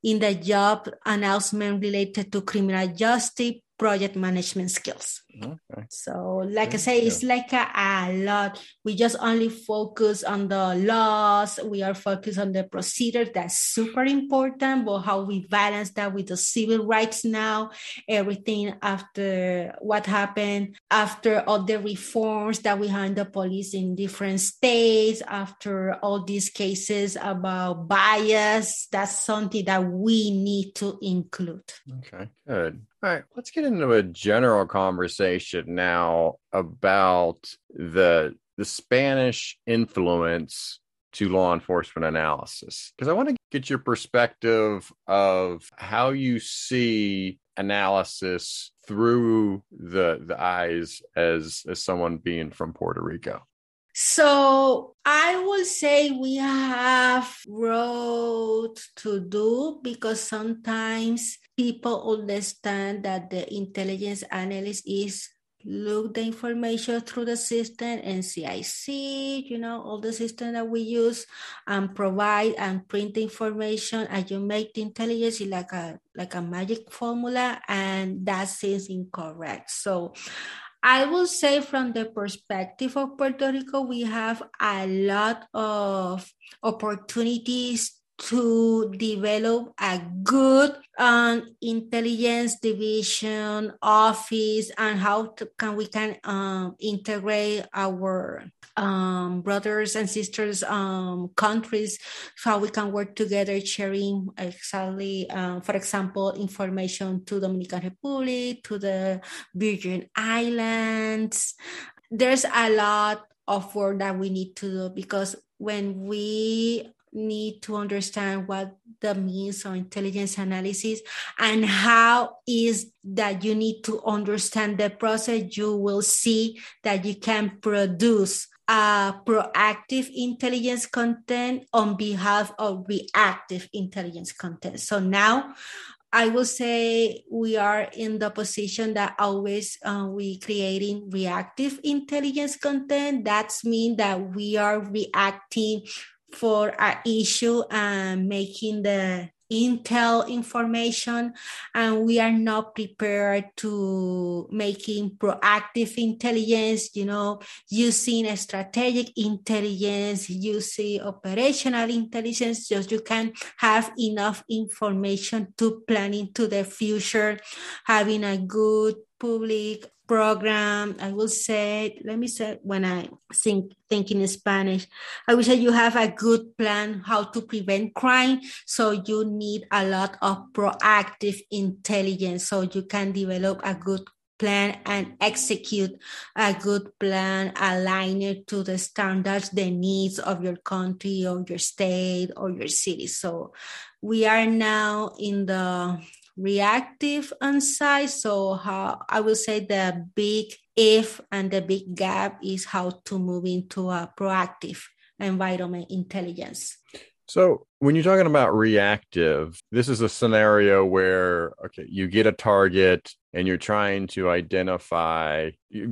in the job announcement related to criminal justice project management skills. Okay. So, like I say, it's like a, a, lot. We just only focus on the laws. We are focused on the procedure. That's super important. But how we balance that with the civil rights now, everything after what happened, after all the reforms that we have in the police in different states, after all these cases about bias, that's something that we need to include. Okay, good. All right, let's get into a general conversation now about the the Spanish influence to law enforcement analysis because I want to get your perspective of how you see analysis through the the eyes as as someone being from Puerto Rico. So I will say we have road to do because sometimes people understand that the intelligence analyst is look the information through the system, NCIC, you know, all the system that we use and provide and print the information and you make the intelligence like a like a magic formula and that seems incorrect. So I will say from the perspective of Puerto Rico, we have a lot of opportunities to develop a good um, intelligence division office and how to, can we can um, integrate our um, brothers and sisters um, countries how we can work together sharing exactly uh, for example information to dominican republic to the virgin islands. There's a lot of work that we need to do because when we need to understand what the means of intelligence analysis and how is that you need to understand the process you will see that you can produce a proactive intelligence content on behalf of reactive intelligence content so now I will say we are in the position that always uh, we creating reactive intelligence content. That's mean that we are reacting for our issue and making the intel information. And we are not prepared to making proactive intelligence you know using strategic intelligence using operational intelligence just you can have enough information to plan into the future. Having a good public program. I will say, let me say, when I think, think in Spanish, I will say you have a good plan how to prevent crime. So you need a lot of proactive intelligence so you can develop a good plan and execute a good plan aligned to the standards, the needs of your country or your state or your city. So we are now in the reactive on size. So how I will say the big if and the big gap is how to move into a proactive environment intelligence. So when you're talking about reactive, this is a scenario where okay, you get a target and you're trying to identify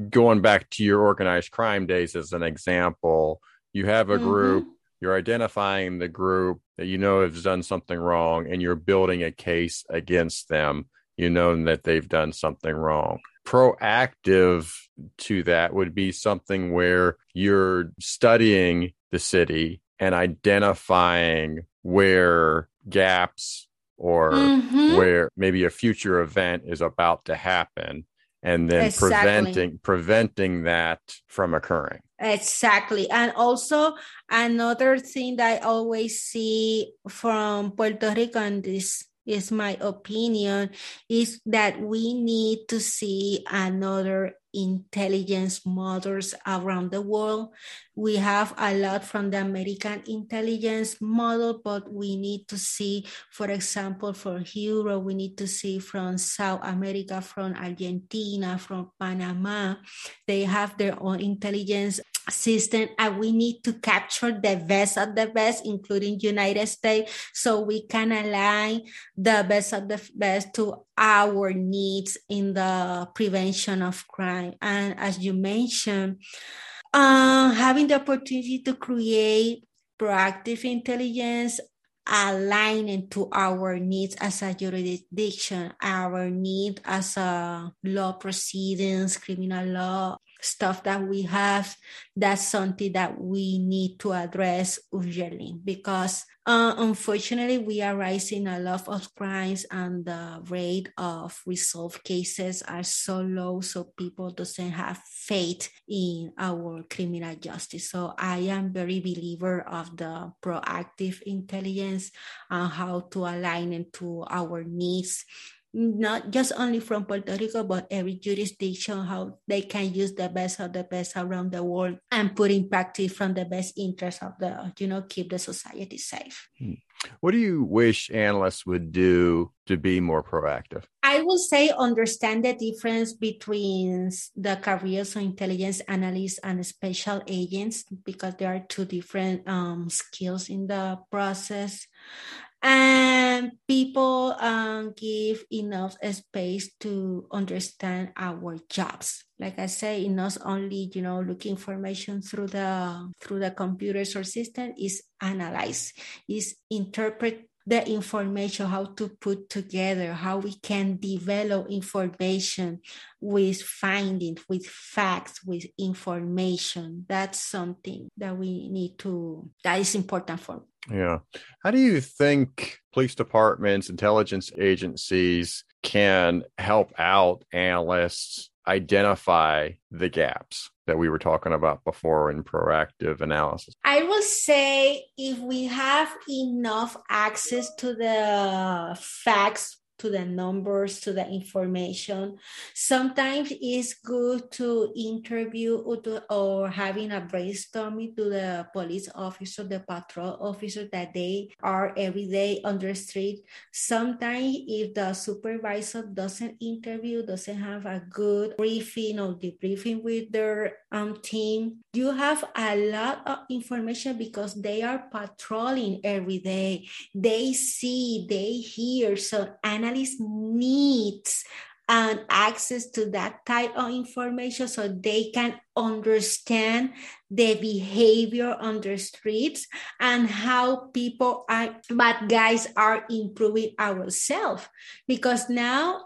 going back to your organized crime days as an example, you have a group mm-hmm you're identifying the group that you know has done something wrong and you're building a case against them you know that they've done something wrong proactive to that would be something where you're studying the city and identifying where gaps or mm-hmm. where maybe a future event is about to happen and then exactly. preventing preventing that from occurring exactly and also another thing that i always see from puerto rico and this is my opinion is that we need to see another intelligence models around the world. We have a lot from the American intelligence model, but we need to see, for example, for Europe, we need to see from South America, from Argentina, from Panama. They have their own intelligence system and we need to capture the best of the best including united states so we can align the best of the best to our needs in the prevention of crime. And as you mentioned uh, having the opportunity to create proactive intelligence aligning to our needs as a jurisdiction, our need as a law proceedings, criminal law, stuff that we have, that's something that we need to address urgently because uh, unfortunately we are rising a lot of crimes and the rate of resolved cases are so low so people doesn't have faith in our criminal justice. So i am very believer of the proactive intelligence and how to align into our needs not just only from Puerto Rico, but every jurisdiction, how they can use the best of the best around the world and put in practice from the best interest of the, you know, keep the society safe. Hmm. What do you wish analysts would do to be more proactive? I will say understand the difference between the careers of intelligence analysts and special agents because there are two different um, skills in the process. And people um, give enough space to understand our jobs like i say it's not only you know look information through the through the computers or system is analyze is interpret the information, how to put together, how we can develop information with findings, with facts, with information. That's something that we need to, that is important for. Yeah. How do you think police departments, intelligence agencies can help out analysts identify the gaps that we were talking about before in proactive analysis? I will say if we have enough access to the facts to the numbers, to the information. Sometimes it's good to interview or, to, or having a brainstorming to the police officer, the patrol officer that they are every day on the street. Sometimes if the supervisor doesn't interview, doesn't have a good briefing or debriefing with their um, team, you have a lot of information because they are patrolling every day. They see, they hear. So analysts needs and access to that type of information so they can understand the behavior on the streets and how people are bad guys are improving ourselves. Because now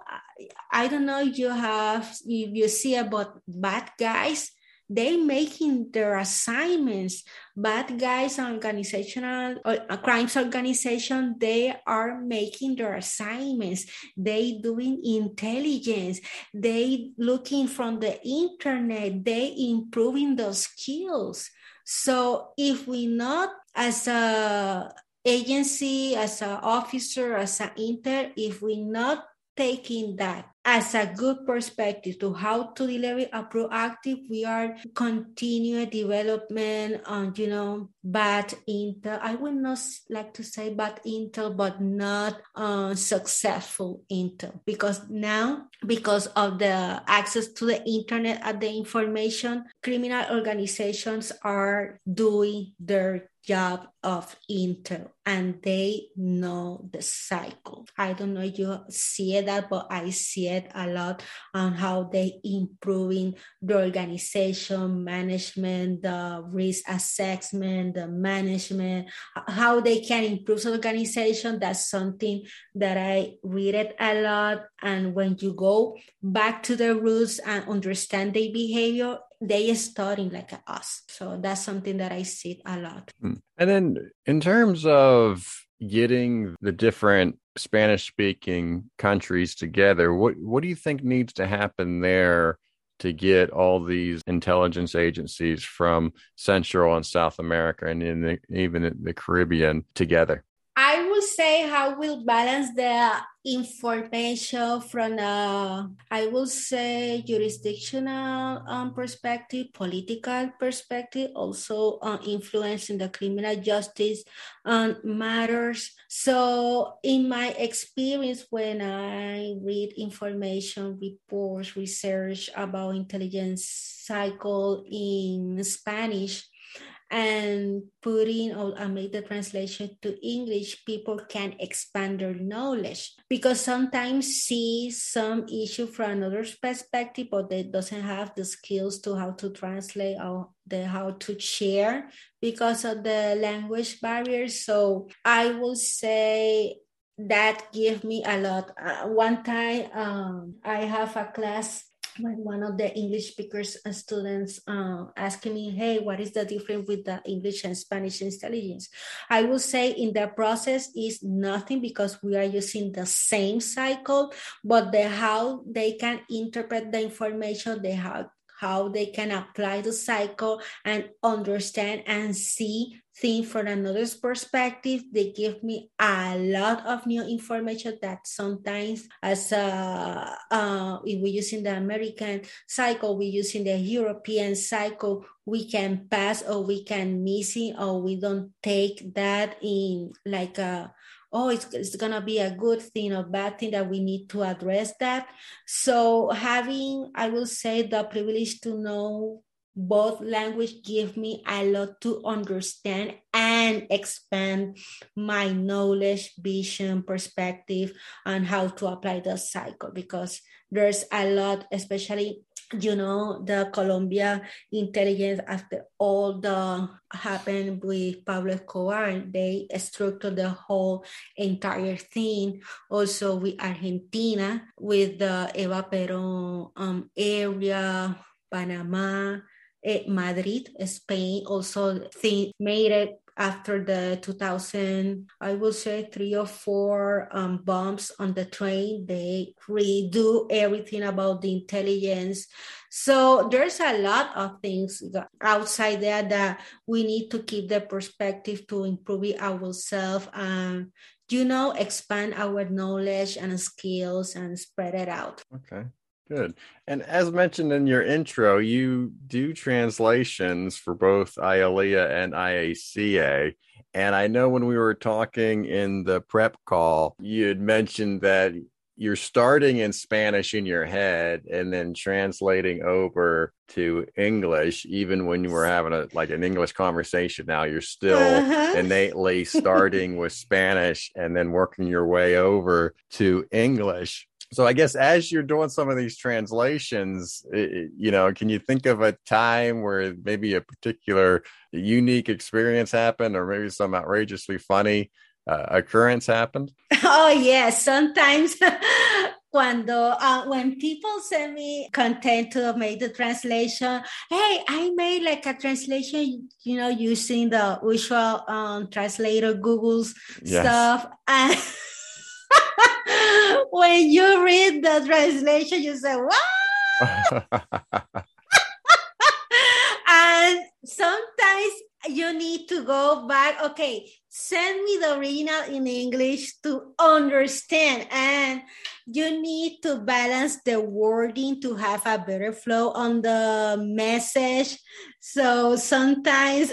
i don't know if you have if you see about bad guys they making their assignments. Bad guys organizational uh, crimes organization they are making their assignments. They doing intelligence. They looking from the internet. They improving those skills. So if we not as a agency as an officer as an intern if we not taking that as a good perspective to how to deliver a proactive we are continuing development on you know bad intel i would not like to say bad intel but not uh, successful intel because now because of the access to the internet and the information criminal organizations are doing their job of Intel and they know the cycle. I don't know you see that, but I see a lot on how they improving the organization, management, the risk assessment, the management, how they can improve the organization. That's something that I read it a lot. And when you go back to the roots and understand their behavior, they studying like us. So that's something that I see a lot. Hmm. And then in terms of getting the different Spanish speaking countries together, what what do you think needs to happen there to get all these intelligence agencies from Central and South America and in the, even the Caribbean together? I say how we'll balance the information from a, I will say, jurisdictional um, perspective, political perspective, also uh, influencing the criminal justice um, matters. So, in my experience, when I read information reports, research about intelligence cycle in Spanish, and putting or uh, make the translation to English, people can expand their knowledge because sometimes see some issue from another perspective, but they doesn't have the skills to how to translate or the how to share because of the language barriers. So I will say that give me a lot. Uh, one time um, I have a class when one of the English speakers and students uh, asking me, hey, what is the difference with the English and Spanish intelligence? I will say in the process is nothing because we are using the same cycle, but the how they can interpret the information, they have how they can apply the cycle and understand and see things from another's perspective. They give me a lot of new information that sometimes as a, uh, if we're using the American cycle, we're using the European cycle, we can pass or we can miss it or we don't take that in like a oh, it's, it's going to be a good thing or bad thing that we need to address that. So having, I will say, the privilege to know both language give me a lot to understand and expand my knowledge vision perspective on how to apply the cycle because there's a lot especially you know the colombia intelligence after all the happened with pablo escobar they structured the whole entire thing. Also with argentina with the eva peron um, area panama eh, madrid spain also made it after the 2000 i will say three or four um, bombs on the train. They redo everything about the intelligence. So there's a lot of things outside there that we need to keep the perspective to improve ourselves and you know expand our knowledge and skills and spread it out. Okay Good. And as mentioned in your intro, you do translations for both IALIA and IACA. And I know when we were talking in the prep call, you had mentioned that you're starting in Spanish in your head and then translating over to English, even when you were having a like an English conversation. Now you're still uh-huh. innately starting with Spanish and then working your way over to English so I guess as you're doing some of these translations, it, you know, can you think of a time where maybe a particular unique experience happened, or maybe some outrageously funny uh, occurrence happened? Oh yes, sometimes. Cuando, uh, when people send me content to make the translation, hey, I made like a translation, you know, using the usual um, translator Google's yes. stuff. And when you read the translation, you say, "What?" and sometimes you need to go back. Okay, send me the original in English to understand, and you need to balance the wording to have a better flow on the message. So sometimes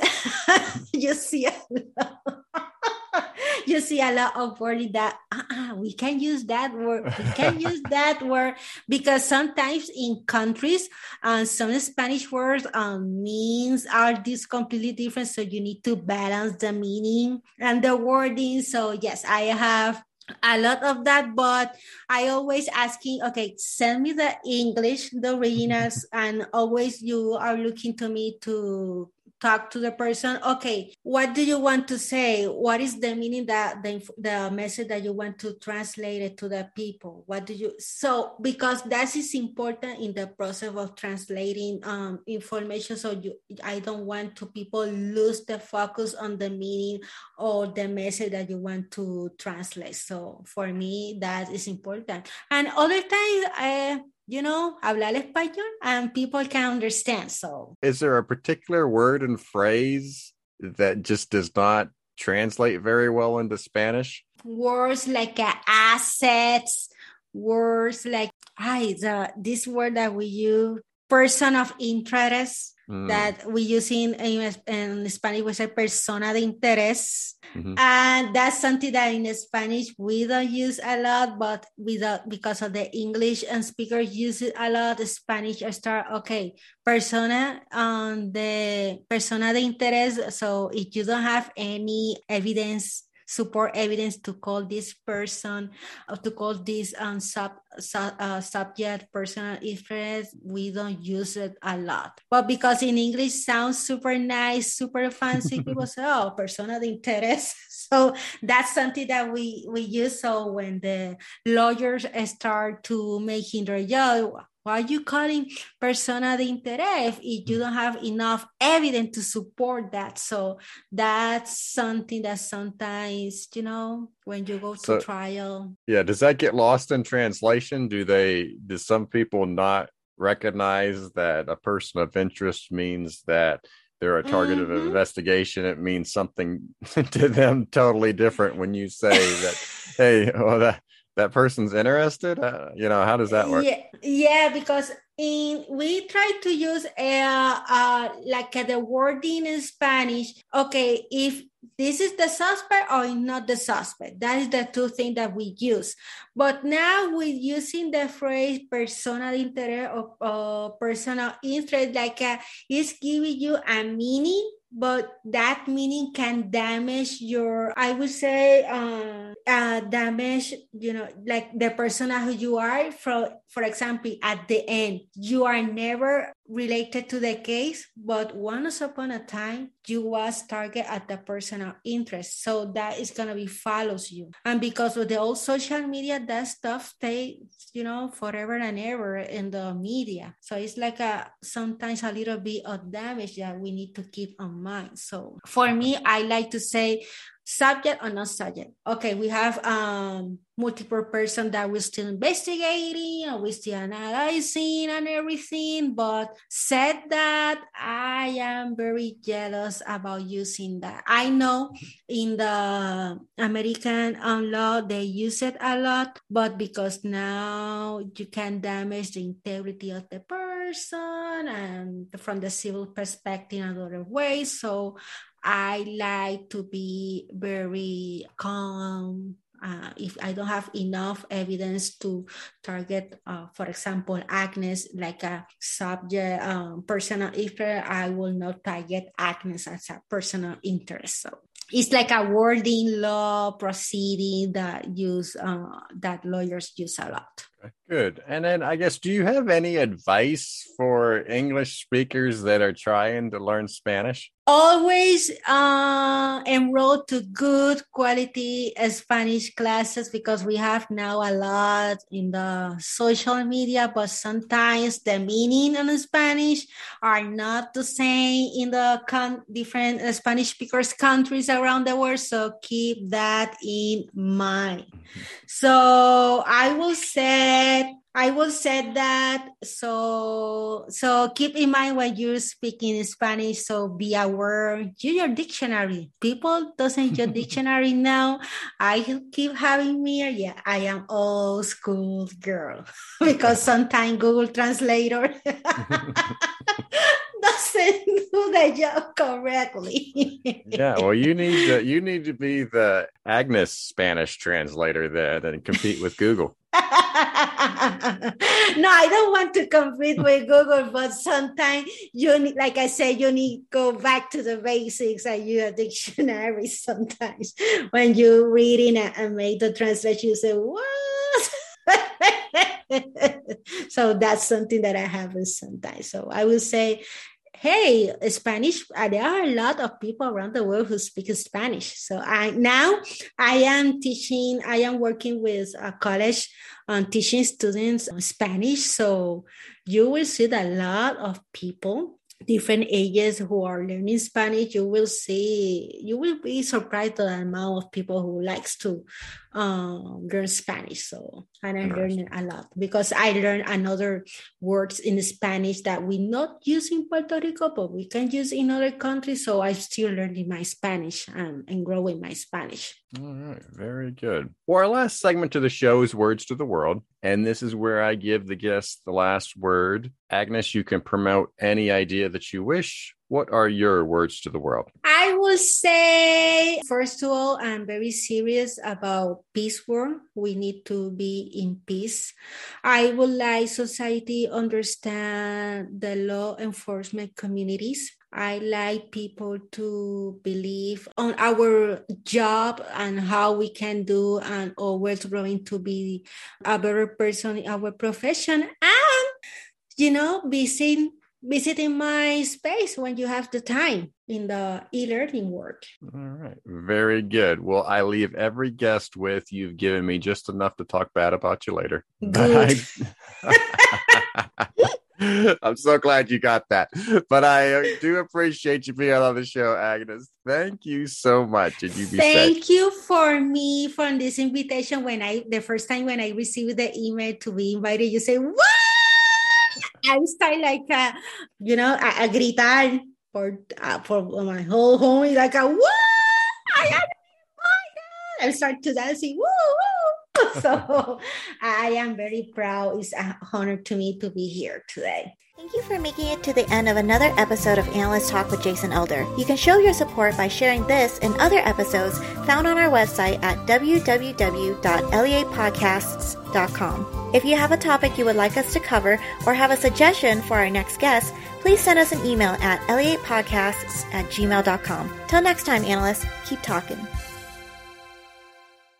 you see a lot you see a lot of wording that uh-uh, we can use that word we can use that word because sometimes in countries uh, some spanish words um, means are this completely different so you need to balance the meaning and the wording. So yes i have a lot of that but i always asking okay send me the english the originals and always you are looking to me to talk to the person okay what do you want to say? What is the meaning that the, the message that you want to translate it to the people? What do you so because that is important in the process of translating um, information so you i don't want to people lose the focus on the meaning or the message that you want to translate. So for me that is important. And other times I, you know, hablar español and people can understand. So, is there a particular word and phrase that just does not translate very well into Spanish? Words like uh, assets, words like, hi, the, this word that we use, person of interest, mm. that we use in, in, in Spanish, we say persona de interés. Mm-hmm. And that's something that in Spanish we don't use a lot, but without because of the English and speakers use it a lot. Spanish start okay, persona um the persona de interés. So if you don't have any evidence support evidence to call this person or to call this um, sub, sub uh, subject personal interest we don't use it a lot but because in english sounds super nice super fancy people say oh personal interest. so that's something that we we use so when the lawyers start to making their job why are you calling persona de interés if you don't have enough evidence to support that? So that's something that sometimes, you know, when you go to so, trial. Yeah. Does that get lost in translation? Do they, do some people not recognize that a person of interest means that they're a target mm-hmm. of investigation? It means something to them totally different when you say that, hey, well, that that person's interested uh, you know how does that work yeah, yeah because in we try to use a, uh, like a, the wording in Spanish. Okay, if this is the suspect or not the suspect. That is the two things that we use. But now we're using the phrase personal interest or, or personal interest, like uh, it's giving you a meaning but that meaning can damage your i would say uh, uh, damage you know like the persona who you are. For for example at the end you are never related to the case but once upon a time you was target at the personal interest. So that is going to be follows you. And because of the old social media that stuff stays you know forever and ever in the media. So it's like a sometimes a little bit of damage that we need to keep in mind. So for me i like to say subject or not subject. Okay, we have um, multiple person that we're still investigating and we're still analyzing and everything. But said that, I am very jealous about using that. I know in the American um, law they use it a lot, but because now you can damage the integrity of the person and from the civil perspective in other ways. So I like to be very calm. Uh, if I don't have enough evidence to target, uh, for example, Agnes like a subject, um, personal interest, I will not target Agnes as a personal interest. So it's like a wording law proceeding that use uh, that lawyers use a lot. Good. And then I guess, do you have any advice for English speakers that are trying to learn Spanish? Always uh, enroll to good quality Spanish classes because we have now a lot in the social media, but sometimes the meaning in Spanish are not the same in the con- different Spanish speakers countries around the world. So keep that in mind. Mm-hmm. So I will say I will say that so so keep in mind when you're speaking Spanish. So be aware. Use your dictionary. People doesn't use your dictionary now. I keep having me. Yeah, I am old school girl because sometimes Google Translator doesn't do the job correctly. yeah, well, you need to you need to be the Agnes Spanish translator there and compete with Google. No, I don't want to compete with Google, but sometimes you need, like I said, you need go back to the basics and use a dictionary sometimes when you're reading and make the translation, you say, what? so that's something that I happen sometimes. So I will say hey spanish there are a lot of people around the world who speak spanish. So i now i am teaching i am working with a college on teaching students spanish. So you will see a lot of people different ages who are learning Spanish, you will see, you will be surprised the amount of people who likes to um, learn Spanish. So, and I learned a lot because I learned another words in Spanish that we not use in Puerto Rico, but we can use in other countries. So I'm still learning my Spanish and, and growing my Spanish. All right, very good. Well, our last segment to the show is Words to the World. And this is where I give the guest the last word. Agnes, you can promote any idea that you wish. What are your words to the world? I would say, first of all, I'm very serious about peace work. We need to be in peace. I would like society understand the law enforcement communities I like people to believe on our job and how we can do and always growing to be a better person in our profession and you know visiting visiting my space when you have the time in the e-learning work. All right. Very good. Well, I leave every guest with you've given me just enough to talk bad about you later. Good. I'm so glad you got that. But I uh, do appreciate you being on the show, Agnes. Thank you so much. And you be Thank safe. you for me for this invitation. When I the first time when I received the email to be invited, you say, What? I start like uh, you know, a, a gritar for uh, for my whole home like a what? I am. I start to dance. Woo, woo. so I am very proud. It's an honor to me to be here today. Thank you for making it to the end of another episode of Analyst Talk with Jason Elder. You can show your support by sharing this and other episodes found on our website at www.leapodcasts.com. If you have a topic you would like us to cover or have a suggestion for our next guest, please send us an email at leapodcasts at gmail.com. Till next time, analysts, keep talking.